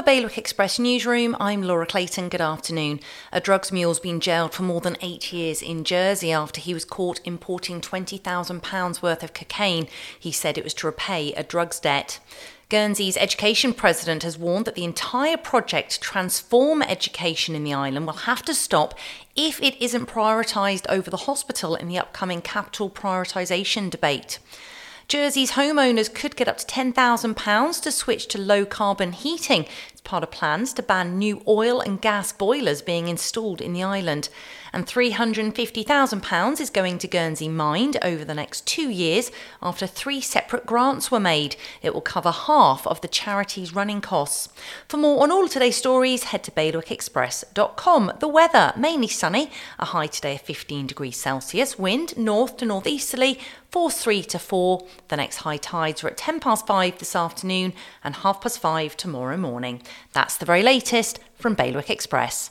the Bailiwick Express newsroom, I'm Laura Clayton. Good afternoon. A drugs mule's been jailed for more than eight years in Jersey after he was caught importing £20,000 worth of cocaine. He said it was to repay a drugs debt. Guernsey's education president has warned that the entire project to transform education in the island will have to stop if it isn't prioritised over the hospital in the upcoming capital prioritisation debate. Jersey's homeowners could get up to £10,000 to switch to low carbon heating. It's part of plans to ban new oil and gas boilers being installed in the island. And £350,000 is going to Guernsey Mind over the next two years after three separate grants were made. It will cover half of the charity's running costs. For more on all of today's stories, head to bailiwickexpress.com. The weather, mainly sunny, a high today of 15 degrees Celsius, wind north to northeasterly, force 3 to 4. The next high tides are at 10 past 5 this afternoon and half past 5 tomorrow morning. That's the very latest from Bailiwick Express.